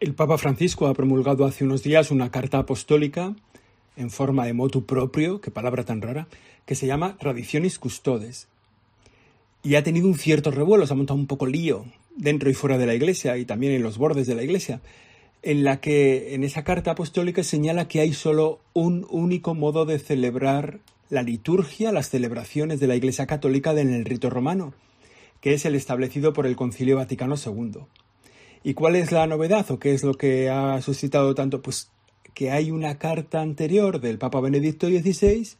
El Papa Francisco ha promulgado hace unos días una carta apostólica en forma de motu propio, qué palabra tan rara, que se llama Tradiciones Custodes. Y ha tenido un cierto revuelo, se ha montado un poco lío dentro y fuera de la iglesia y también en los bordes de la iglesia, en la que en esa carta apostólica señala que hay solo un único modo de celebrar la liturgia, las celebraciones de la Iglesia Católica en el rito romano, que es el establecido por el Concilio Vaticano II. ¿Y cuál es la novedad o qué es lo que ha suscitado tanto? Pues que hay una carta anterior del Papa Benedicto XVI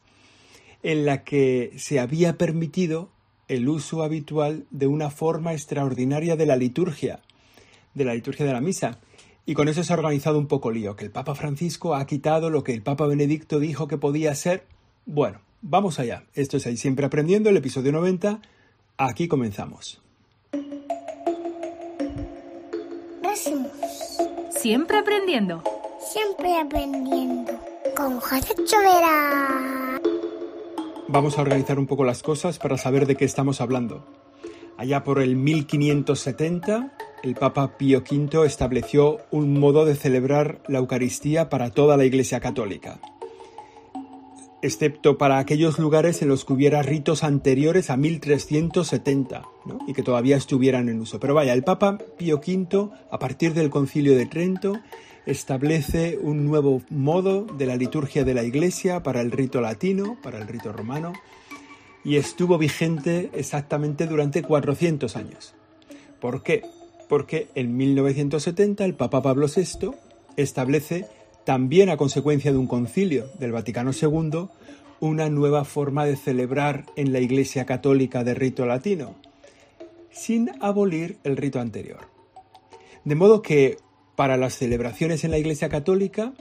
en la que se había permitido el uso habitual de una forma extraordinaria de la liturgia, de la liturgia de la misa. Y con eso se ha organizado un poco lío, que el Papa Francisco ha quitado lo que el Papa Benedicto dijo que podía ser. Bueno, vamos allá. Esto es ahí siempre aprendiendo, el episodio 90. Aquí comenzamos. Siempre aprendiendo. Siempre aprendiendo. Con José Chovera. Vamos a organizar un poco las cosas para saber de qué estamos hablando. Allá por el 1570, el Papa Pío V estableció un modo de celebrar la Eucaristía para toda la Iglesia Católica excepto para aquellos lugares en los que hubiera ritos anteriores a 1370 y que todavía estuvieran en uso. Pero vaya, el Papa Pío V, a partir del Concilio de Trento, establece un nuevo modo de la liturgia de la Iglesia para el rito latino, para el rito romano, y estuvo vigente exactamente durante 400 años. ¿Por qué? Porque en 1970 el Papa Pablo VI establece también a consecuencia de un concilio del Vaticano II, una nueva forma de celebrar en la Iglesia Católica de rito latino, sin abolir el rito anterior. De modo que para las celebraciones en la Iglesia Católica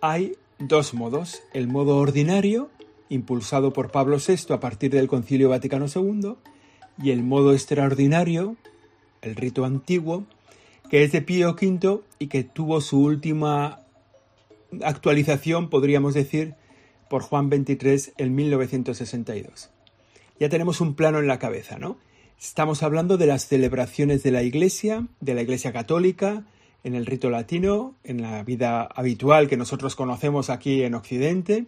hay dos modos, el modo ordinario, impulsado por Pablo VI a partir del Concilio Vaticano II, y el modo extraordinario, el rito antiguo, que es de Pío V y que tuvo su última actualización, podríamos decir, por Juan 23 en 1962. Ya tenemos un plano en la cabeza, ¿no? Estamos hablando de las celebraciones de la Iglesia, de la Iglesia Católica, en el rito latino, en la vida habitual que nosotros conocemos aquí en Occidente,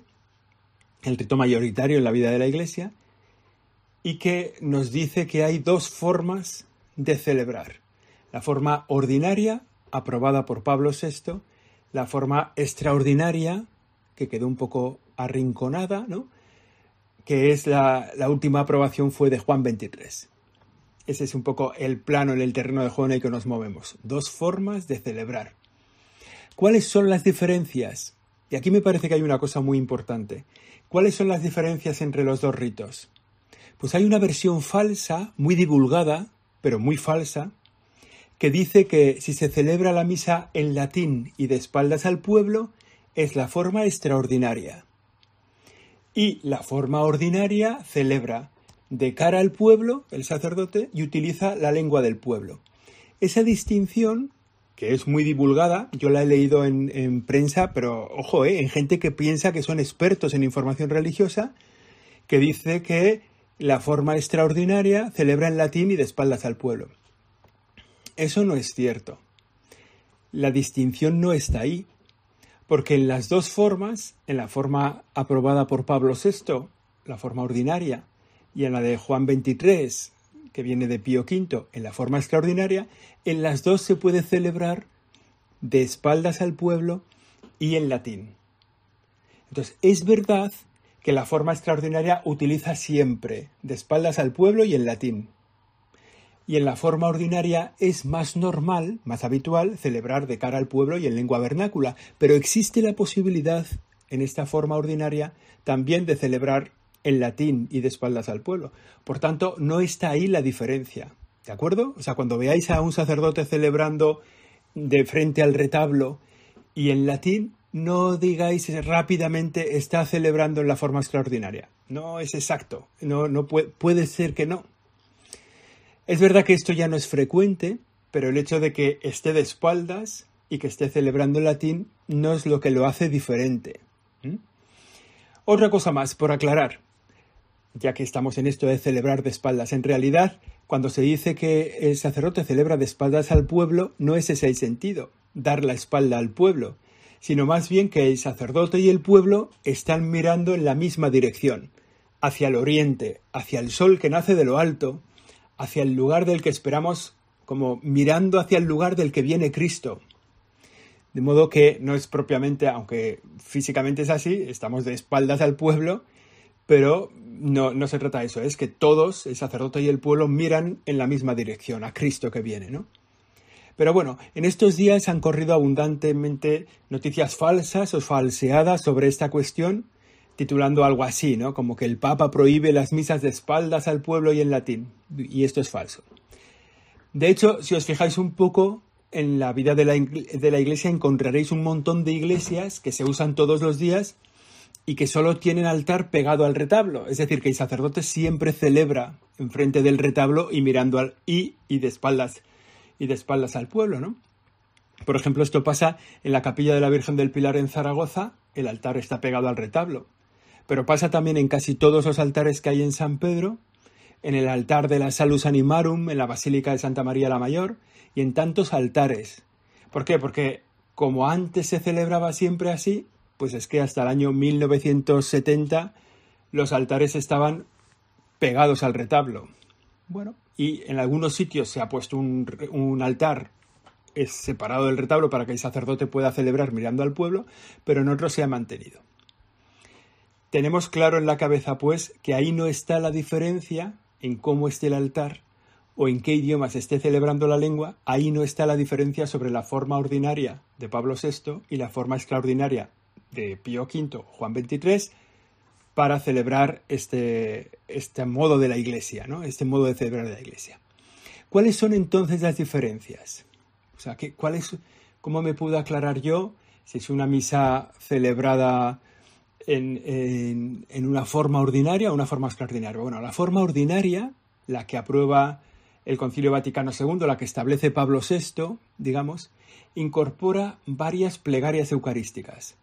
el rito mayoritario en la vida de la Iglesia, y que nos dice que hay dos formas de celebrar. La forma ordinaria, aprobada por Pablo VI, la forma extraordinaria, que quedó un poco arrinconada, ¿no? que es la, última aprobación fue de Juan 23. Ese es un poco el plano en el terreno de juego en el que nos movemos. Dos formas de celebrar. ¿Cuáles son las diferencias? Y aquí me parece que hay una cosa muy importante. ¿Cuáles son las diferencias entre los dos ritos? Pues hay una versión falsa, muy divulgada, pero muy falsa, que dice que si se celebra la misa en latín y de espaldas al pueblo, es la forma extraordinaria. Y la forma ordinaria celebra de cara al pueblo, el sacerdote, y utiliza la lengua del pueblo. Esa distinción, que es muy divulgada, yo la he leído en, prensa, pero ojo, eh, en gente que piensa que son expertos en información religiosa, que dice que la forma extraordinaria celebra en latín y de espaldas al pueblo. Eso no es cierto. La distinción no está ahí, porque en las dos formas, en la forma aprobada por Pablo VI, la forma ordinaria, y en la de Juan XXIII, que viene de Pío V, en la forma extraordinaria, en las dos se puede celebrar de espaldas al pueblo y en latín. Entonces, es verdad que la forma extraordinaria utiliza siempre de espaldas al pueblo y en latín y en la forma ordinaria es más normal, más habitual, celebrar de cara al pueblo y en lengua vernácula, pero existe la posibilidad en esta forma ordinaria también de celebrar en latín y de espaldas al pueblo. Por tanto, no está ahí la diferencia. ¿De acuerdo? O sea, cuando veáis a un sacerdote celebrando de frente al retablo y en latín, no digáis rápidamente está celebrando en la forma extraordinaria. No es exacto. No, no puede, puede ser que no. Es verdad que esto ya no es frecuente, pero el hecho de que esté de espaldas y que esté celebrando en latín no es lo que lo hace diferente. Otra cosa más por aclarar, ya que estamos en esto de celebrar de espaldas. En realidad, cuando se dice que el sacerdote celebra de espaldas al pueblo, no es ese el sentido. dar la espalda al pueblo, sino más bien que el sacerdote y el pueblo están mirando en la misma dirección, hacia el oriente, hacia el sol que nace de lo alto, hacia el lugar del que esperamos, como mirando hacia el lugar del que viene Cristo. De modo que no es propiamente, aunque físicamente es así, estamos de espaldas al pueblo, pero no, no se trata de eso, es que todos, el sacerdote y el pueblo, miran en la misma dirección, a Cristo que viene, ¿no? Pero bueno, en estos días han corrido abundantemente noticias falsas o falseadas sobre esta cuestión, titulando algo así, ¿no? Como que el Papa prohíbe las misas de espaldas al pueblo y en latín. Y esto es falso. De hecho, si os fijáis un poco en la vida de la, de la iglesia, encontraréis un montón de iglesias que se usan todos los días y que solo tienen altar pegado al retablo. Es decir, que el sacerdote siempre celebra enfrente del retablo y mirando al y y de espaldas y de espaldas al pueblo, ¿no? Por ejemplo, esto pasa en la capilla de la Virgen del Pilar en Zaragoza, el altar está pegado al retablo. Pero pasa también en casi todos los altares que hay en San Pedro, en el altar de la Salus Animarum, en la Basílica de Santa María la Mayor, y en tantos altares. ¿Por qué? Porque como antes se celebraba siempre así, pues es que hasta el año 1970 los altares estaban pegados al retablo. Bueno, y en algunos sitios se ha puesto un, altar es separado del retablo para que el sacerdote pueda celebrar mirando al pueblo, pero en otros se ha mantenido. Tenemos claro en la cabeza, pues, que ahí no está la diferencia en cómo esté el altar o en qué idioma se esté celebrando la lengua, ahí no está la diferencia sobre la forma ordinaria de Pablo VI y la forma extraordinaria de Pío V, Juan XXIII, para celebrar este, este modo de la Iglesia, ¿no? Este modo de celebrar la Iglesia. ¿Cuáles son entonces las diferencias? O sea, ¿qué, cuál es, ¿cómo me puedo aclarar yo si es una misa celebrada en, en, una forma ordinaria o una forma extraordinaria? Bueno, la forma ordinaria, la que aprueba el Concilio Vaticano II, la que establece Pablo VI, digamos, incorpora varias plegarias eucarísticas.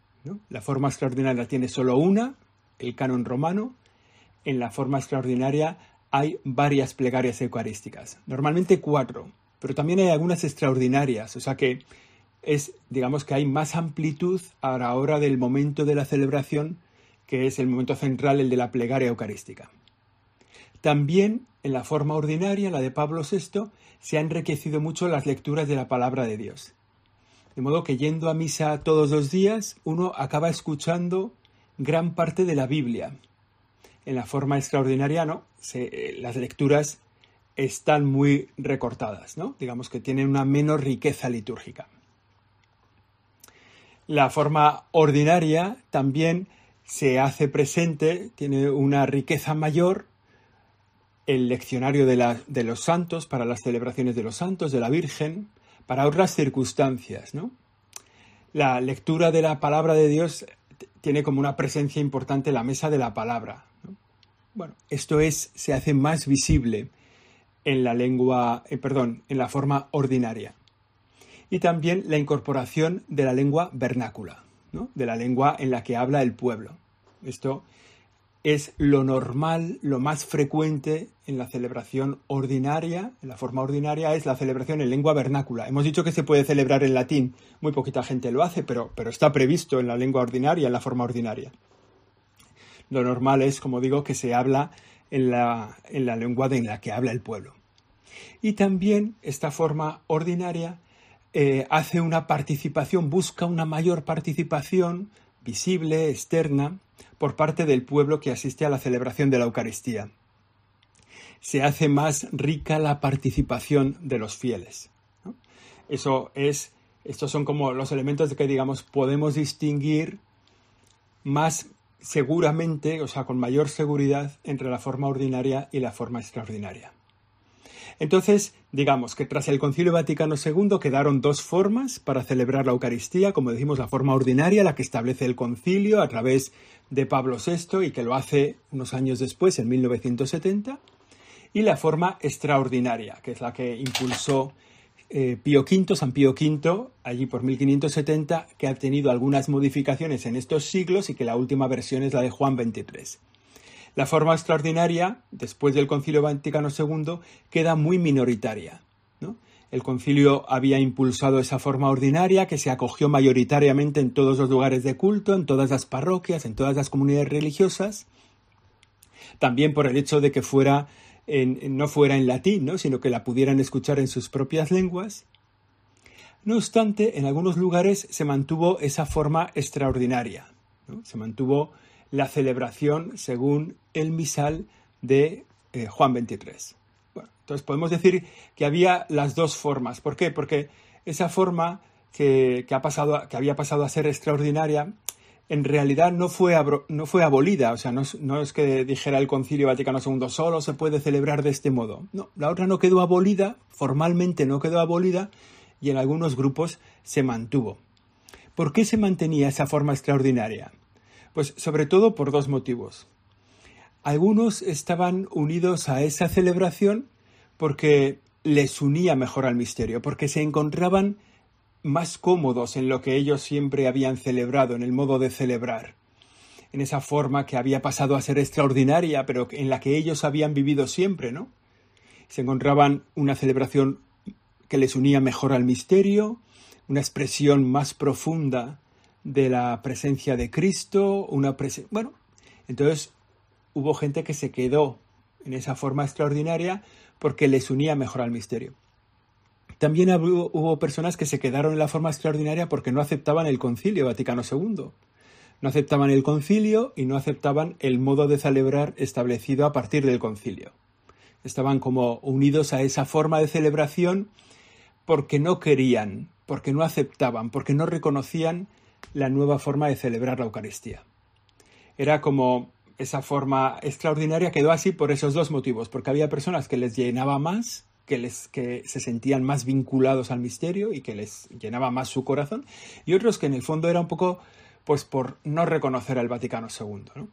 La forma extraordinaria tiene solo una, el canon romano, en la forma extraordinaria hay varias plegarias eucarísticas, normalmente cuatro, pero también hay algunas extraordinarias, o sea que es, digamos que hay más amplitud a la hora del momento de la celebración, que es el momento central, el de la plegaria eucarística. También en la forma ordinaria, la de Pablo VI, se han enriquecido mucho las lecturas de la palabra de Dios. De modo que yendo a misa todos los días, uno acaba escuchando gran parte de la Biblia. En la forma extraordinaria, ¿no? Eh, las lecturas están muy recortadas, ¿no? Digamos que tienen una menor riqueza litúrgica. La forma ordinaria también se hace presente, tiene una riqueza mayor el leccionario de, los santos para las celebraciones de los santos, de la Virgen, para otras circunstancias, ¿no? La lectura de la palabra de Dios tiene como una presencia importante la mesa de la palabra. Bueno, esto es, se hace más visible en la lengua, eh, perdón, en la forma ordinaria. Y también la incorporación de la lengua vernácula, de la lengua en la que habla el pueblo. Esto es lo normal, lo más frecuente en la celebración ordinaria, en la forma ordinaria, es la celebración en lengua vernácula. Hemos dicho que se puede celebrar en latín, muy poquita gente lo hace, pero, pero está previsto en la lengua ordinaria, en la forma ordinaria. Lo normal es, como digo, que se habla en la, en la lengua en la que habla el pueblo. Y también esta forma ordinaria eh, hace una participación, busca una mayor participación visible, externa, por parte del pueblo que asiste a la celebración de la Eucaristía. Se hace más rica la participación de los fieles. Eso es, estos son como los elementos de que, digamos, podemos distinguir más seguramente, o sea, con mayor seguridad, entre la forma ordinaria y la forma extraordinaria. Entonces, digamos que tras el Concilio Vaticano II quedaron dos formas para celebrar la Eucaristía, como decimos, la forma ordinaria, la que establece el concilio a través de Pablo VI y que lo hace unos años después, en 1970, y la forma extraordinaria, que es la que impulsó eh, Pío V, San Pío V, allí por 1570, que ha tenido algunas modificaciones en estos siglos y que la última versión es la de Juan XXIII. La forma extraordinaria, después del Concilio Vaticano II, queda muy minoritaria. El concilio había impulsado esa forma ordinaria que se acogió mayoritariamente en todos los lugares de culto, en todas las parroquias, en todas las comunidades religiosas. También por el hecho de que fuera no fuera en latín, ¿no? sino que la pudieran escuchar en sus propias lenguas. No obstante, en algunos lugares se mantuvo esa forma extraordinaria. Se mantuvo la celebración según el misal de eh, Juan 23. entonces podemos decir que había las dos formas. ¿Por qué? Porque esa forma que, ha pasado, que había pasado a ser extraordinaria en realidad no fue, no fue abolida, o sea, no, no, es que dijera el Concilio Vaticano II solo se puede celebrar de este modo. No, la otra no quedó abolida, formalmente no quedó abolida y en algunos grupos se mantuvo. ¿Por qué se mantenía esa forma extraordinaria? Pues sobre todo por dos motivos. Algunos estaban unidos a esa celebración porque les unía mejor al misterio, porque se encontraban más cómodos en lo que ellos siempre habían celebrado, en el modo de celebrar, en esa forma que había pasado a ser extraordinaria, pero en la que ellos habían vivido siempre, ¿no? Se encontraban una celebración que les unía mejor al misterio, una expresión más profunda de la presencia de Cristo, una presencia... Bueno, entonces hubo gente que se quedó en esa forma extraordinaria porque les unía mejor al misterio. También hubo, personas que se quedaron en la forma extraordinaria porque no aceptaban el concilio Vaticano II. No aceptaban el concilio y no aceptaban el modo de celebrar establecido a partir del concilio. Estaban como unidos a esa forma de celebración porque no querían, porque no aceptaban, porque no reconocían la nueva forma de celebrar la Eucaristía. Era como esa forma extraordinaria quedó así por esos dos motivos, porque había personas que les llenaba más que, les, que se sentían más vinculados al misterio y que les llenaba más su corazón, y otros que en el fondo era un poco pues por no reconocer al Vaticano II.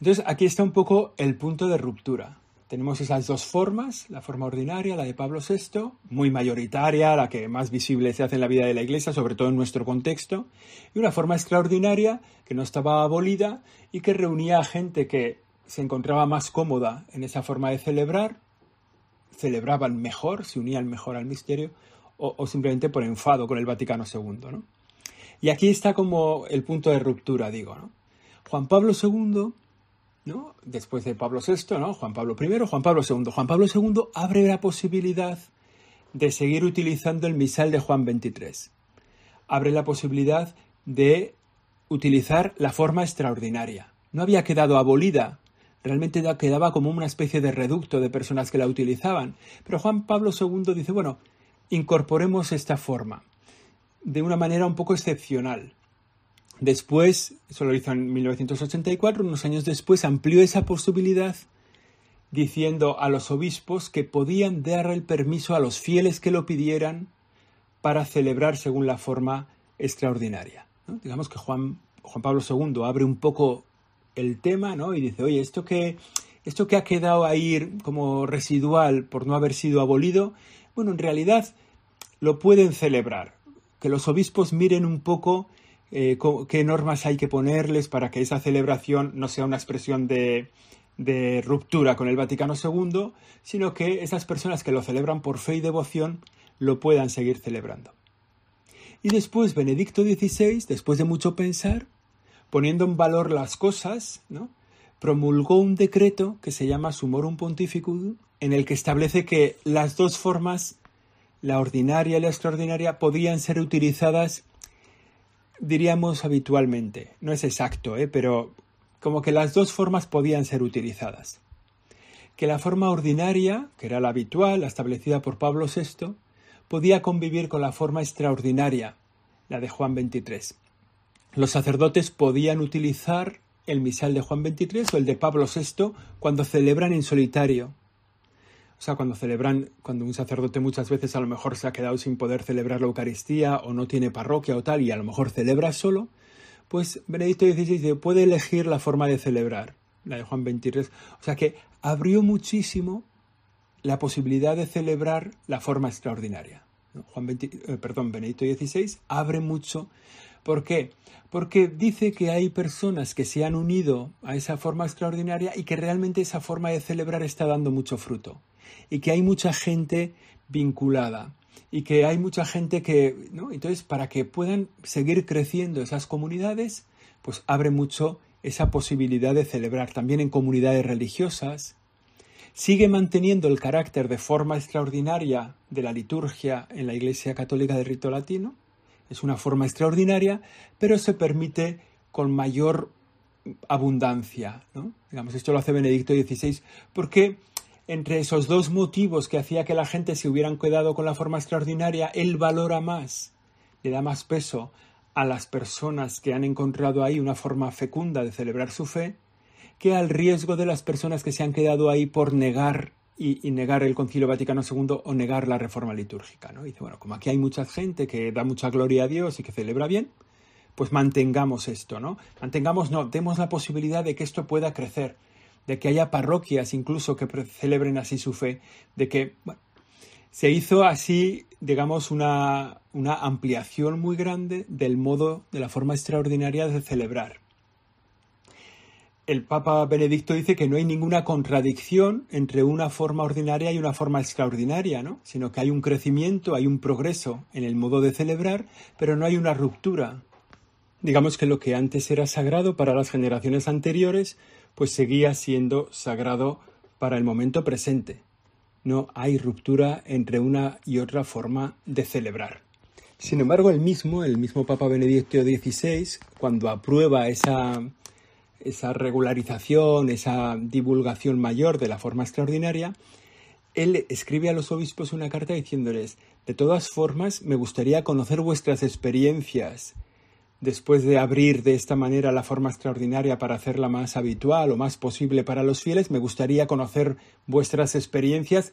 Entonces aquí está un poco el punto de ruptura. Tenemos esas dos formas, la forma ordinaria, la de Pablo VI, muy mayoritaria, la que más visible se hace en la vida de la Iglesia, sobre todo en nuestro contexto, y una forma extraordinaria que no estaba abolida y que reunía a gente que se encontraba más cómoda en esa forma de celebrar celebraban mejor, se unían mejor al misterio, o, simplemente por enfado con el Vaticano II. ¿no? Y aquí está como el punto de ruptura, digo. ¿no? Juan Pablo II, ¿no? después de Pablo VI, ¿no? Juan Pablo I, Juan Pablo II. Juan Pablo II abre la posibilidad de seguir utilizando el misal de Juan XXIII. Abre la posibilidad de utilizar la forma extraordinaria. No había quedado abolida realmente quedaba como una especie de reducto de personas que la utilizaban. Pero Juan Pablo II dice, bueno, incorporemos esta forma de una manera un poco excepcional. Después, eso lo hizo en 1984, unos años después, amplió esa posibilidad diciendo a los obispos que podían dar el permiso a los fieles que lo pidieran para celebrar según la forma extraordinaria. Digamos que Juan, Juan Pablo II abre un poco el tema, ¿no? Y dice, oye, esto que, esto que ha quedado ahí como residual por no haber sido abolido, bueno, en realidad lo pueden celebrar. Que los obispos miren un poco eh, qué normas hay que ponerles para que esa celebración no sea una expresión de, ruptura con el Vaticano II, sino que esas personas que lo celebran por fe y devoción lo puedan seguir celebrando. Y después Benedicto XVI, después de mucho pensar, poniendo en valor las cosas, promulgó un decreto que se llama Sumorum Pontificum, en el que establece que las dos formas, la ordinaria y la extraordinaria, podían ser utilizadas, diríamos habitualmente. No es exacto, ¿eh? pero como que las dos formas podían ser utilizadas. Que la forma ordinaria, que era la habitual, la establecida por Pablo VI, podía convivir con la forma extraordinaria, la de Juan XXIII los sacerdotes podían utilizar el misal de Juan XXIII o el de Pablo VI cuando celebran en solitario. O sea, cuando celebran, cuando un sacerdote muchas veces a lo mejor se ha quedado sin poder celebrar la Eucaristía o no tiene parroquia o tal y a lo mejor celebra solo, pues Benedicto XVI puede elegir la forma de celebrar, la de Juan XXIII. O sea que abrió muchísimo la posibilidad de celebrar la forma extraordinaria. Juan eh, perdón, Benedicto XVI abre mucho. ¿Por qué? porque dice que hay personas que se han unido a esa forma extraordinaria y que realmente esa forma de celebrar está dando mucho fruto y que hay mucha gente vinculada y que hay mucha gente que, ¿no? Entonces, para que puedan seguir creciendo esas comunidades, pues abre mucho esa posibilidad de celebrar también en comunidades religiosas. Sigue manteniendo el carácter de forma extraordinaria de la liturgia en la Iglesia Católica de Rito Latino. Es una forma extraordinaria, pero se permite con mayor abundancia. ¿no? Digamos, esto lo hace Benedicto XVI, porque entre esos dos motivos que hacía que la gente se hubieran quedado con la forma extraordinaria, él valora más, le da más peso a las personas que han encontrado ahí una forma fecunda de celebrar su fe, que al riesgo de las personas que se han quedado ahí por negar y, negar el Concilio Vaticano II o negar la reforma litúrgica. ¿no? dice, bueno, como aquí hay mucha gente que da mucha gloria a Dios y que celebra bien, pues mantengamos esto, ¿no? Mantengamos, no, demos la posibilidad de que esto pueda crecer, de que haya parroquias incluso que celebren así su fe, de que se hizo así, digamos, una, una ampliación muy grande del modo, de la forma extraordinaria de celebrar. El Papa Benedicto dice que no hay ninguna contradicción entre una forma ordinaria y una forma extraordinaria, ¿no? sino que hay un crecimiento, hay un progreso en el modo de celebrar, pero no hay una ruptura, Digamos que lo que antes era sagrado para las generaciones anteriores, pues seguía siendo sagrado para el momento presente. No hay ruptura entre una y otra forma de celebrar. Sin embargo, el mismo, el mismo Papa Benedicto XVI, cuando aprueba esa, esa regularización, esa divulgación mayor de la forma extraordinaria, él escribe a los obispos una carta diciéndoles, de todas formas, me gustaría conocer vuestras experiencias después de abrir de esta manera la forma extraordinaria para hacerla más habitual o más posible para los fieles, me gustaría conocer vuestras experiencias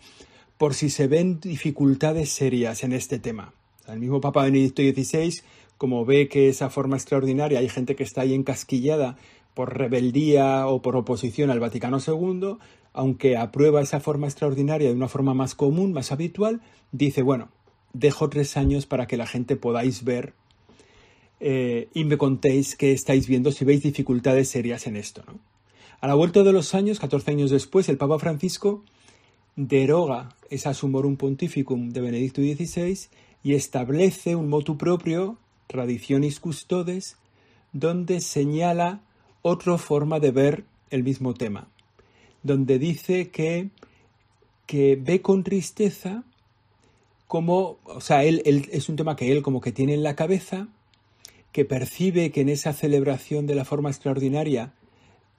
por si se ven dificultades serias en este tema. El mismo Papa Benedicto XVI, como ve que esa forma extraordinaria hay gente que está ahí encasquillada por rebeldía o por oposición al Vaticano II, aunque aprueba esa forma extraordinaria de una forma más común, más habitual, dice, bueno, dejo tres años para que la gente podáis ver eh, y me contéis qué estáis viendo si veis dificultades serias en esto. A la vuelta de los años, 14 años después, el Papa Francisco deroga esa Sumorum Pontificum de Benedicto XVI y establece un motu propio, Traditionis Custodes, donde señala otra forma de ver el mismo tema, donde dice que, que ve con tristeza como, o sea, él, es un tema que él como que tiene en la cabeza, que percibe que en esa celebración de la forma extraordinaria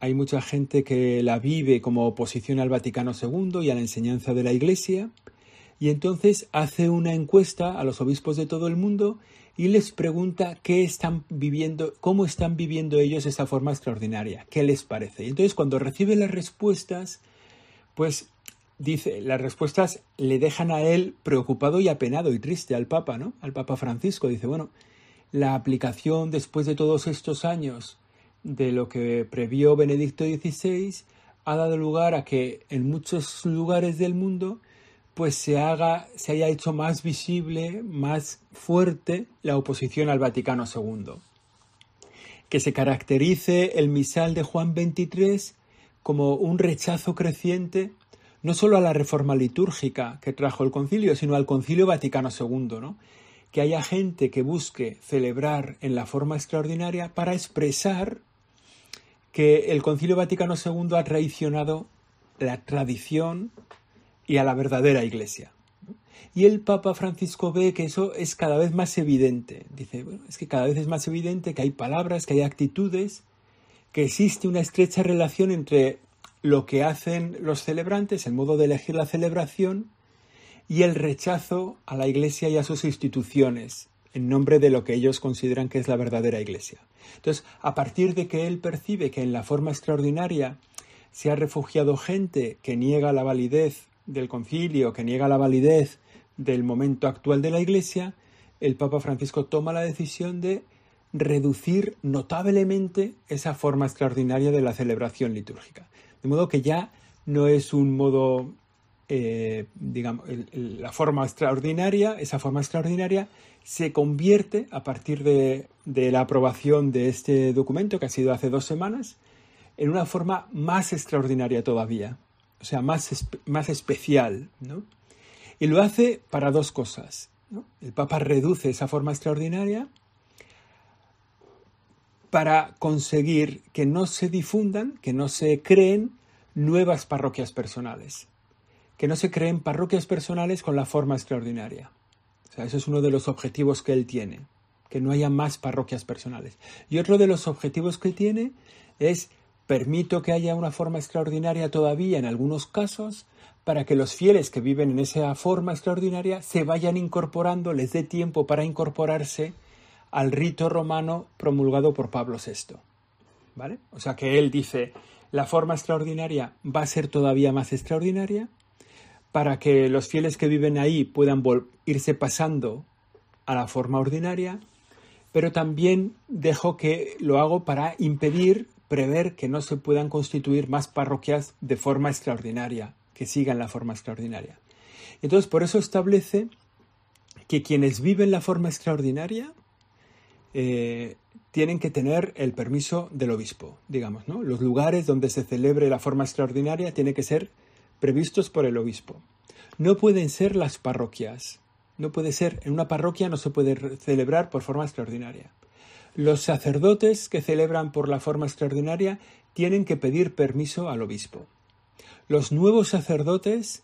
hay mucha gente que la vive como oposición al Vaticano II y a la enseñanza de la Iglesia, y entonces hace una encuesta a los obispos de todo el mundo y les pregunta qué están viviendo, cómo están viviendo ellos esa forma extraordinaria, qué les parece. Y entonces cuando recibe las respuestas, pues dice, las respuestas le dejan a él preocupado y apenado y triste al Papa, ¿no? Al Papa Francisco. Dice, bueno, la aplicación después de todos estos años de lo que previó Benedicto XVI ha dado lugar a que en muchos lugares del mundo pues se haga se haya hecho más visible, más fuerte la oposición al Vaticano II. Que se caracterice el misal de Juan XXIII como un rechazo creciente no solo a la reforma litúrgica que trajo el concilio, sino al concilio Vaticano II, ¿no? Que haya gente que busque celebrar en la forma extraordinaria para expresar que el Concilio Vaticano II ha traicionado la tradición y a la verdadera Iglesia. Y el Papa Francisco ve que eso es cada vez más evidente. Dice, bueno, es que cada vez es más evidente que hay palabras, que hay actitudes, que existe una estrecha relación entre lo que hacen los celebrantes, el modo de elegir la celebración, y el rechazo a la Iglesia y a sus instituciones en nombre de lo que ellos consideran que es la verdadera Iglesia. Entonces, a partir de que él percibe que en la forma extraordinaria se ha refugiado gente que niega la validez del concilio, que niega la validez del momento actual de la Iglesia, el Papa Francisco toma la decisión de reducir notablemente esa forma extraordinaria de la celebración litúrgica. De modo que ya no es un modo eh, digamos, la forma extraordinaria, esa forma extraordinaria se convierte a partir de, la aprobación de este documento, que ha sido hace dos semanas, en una forma más extraordinaria todavía, o sea, más, más especial, ¿no? Y lo hace para dos cosas. El Papa reduce esa forma extraordinaria para conseguir que no se difundan, que no se creen nuevas parroquias personales, que no se creen parroquias personales con la forma extraordinaria. O sea, eso es uno de los objetivos que él tiene, que no haya más parroquias personales. Y otro de los objetivos que tiene es permito que haya una forma extraordinaria todavía en algunos casos para que los fieles que viven en esa forma extraordinaria se vayan incorporando, les dé tiempo para incorporarse al rito romano promulgado por Pablo VI. ¿Vale? O sea que él dice, la forma extraordinaria va a ser todavía más extraordinaria para que los fieles que viven ahí puedan irse pasando a la forma ordinaria, pero también dejo que lo hago para impedir, prever que no se puedan constituir más parroquias de forma extraordinaria, que sigan la forma extraordinaria. Entonces, por eso establece que quienes viven la forma extraordinaria eh, tienen que tener el permiso del obispo, digamos, ¿no? Los lugares donde se celebre la forma extraordinaria tienen que ser previstos por el obispo. No pueden ser las parroquias. No puede ser, en una parroquia no se puede celebrar por forma extraordinaria. Los sacerdotes que celebran por la forma extraordinaria tienen que pedir permiso al obispo. Los nuevos sacerdotes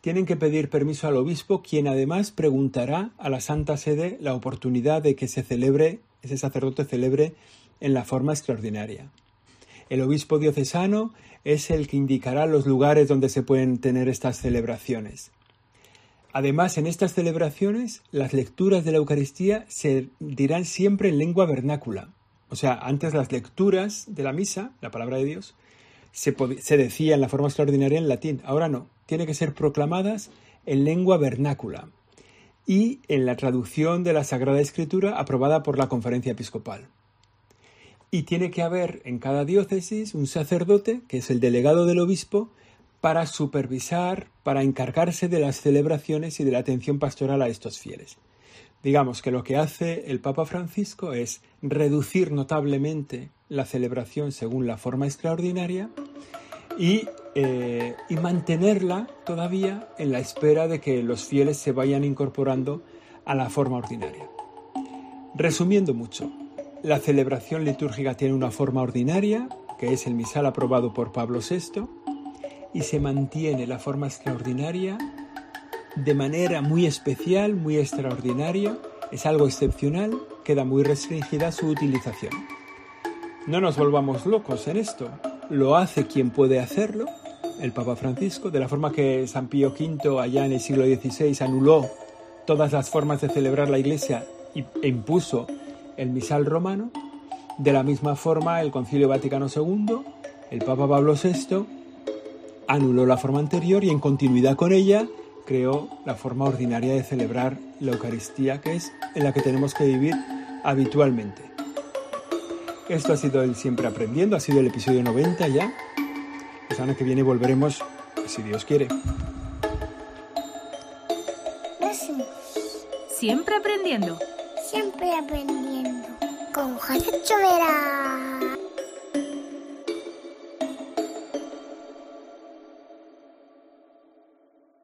tienen que pedir permiso al obispo, quien además preguntará a la Santa Sede la oportunidad de que se celebre, ese sacerdote celebre en la forma extraordinaria. El obispo diocesano es el que indicará los lugares donde se pueden tener estas celebraciones. Además, en estas celebraciones, las lecturas de la Eucaristía se dirán siempre en lengua vernácula. O sea, antes las lecturas de la misa, la palabra de Dios, se, decía en la forma extraordinaria en latín. Ahora no, tiene que ser proclamadas en lengua vernácula y en la traducción de la Sagrada Escritura aprobada por la Conferencia Episcopal. Y tiene que haber en cada diócesis un sacerdote, que es el delegado del obispo, para supervisar, para encargarse de las celebraciones y de la atención pastoral a estos fieles. Digamos que lo que hace el Papa Francisco es reducir notablemente la celebración según la forma extraordinaria eh, y, mantenerla todavía en la espera de que los fieles se vayan incorporando a la forma ordinaria. Resumiendo mucho, la celebración litúrgica tiene una forma ordinaria, que es el misal aprobado por Pablo VI, y se mantiene la forma extraordinaria de manera muy especial, muy extraordinaria, es algo excepcional, queda muy restringida su utilización. No nos volvamos locos en esto. Lo hace quien puede hacerlo, el Papa Francisco, de la forma que San Pío V allá en el siglo XVI anuló todas las formas de celebrar la Iglesia e impuso el misal romano. De la misma forma, el Concilio Vaticano II, el Papa Pablo VI, anuló la forma anterior y en continuidad con ella creó la forma ordinaria de celebrar la Eucaristía, que es en la que tenemos que vivir habitualmente. Esto ha sido el Siempre Aprendiendo, ha sido el episodio 90 ya. La semana que viene volveremos, si Dios quiere. Siempre aprendiendo. Siempre aprendiendo. Con José Chovera.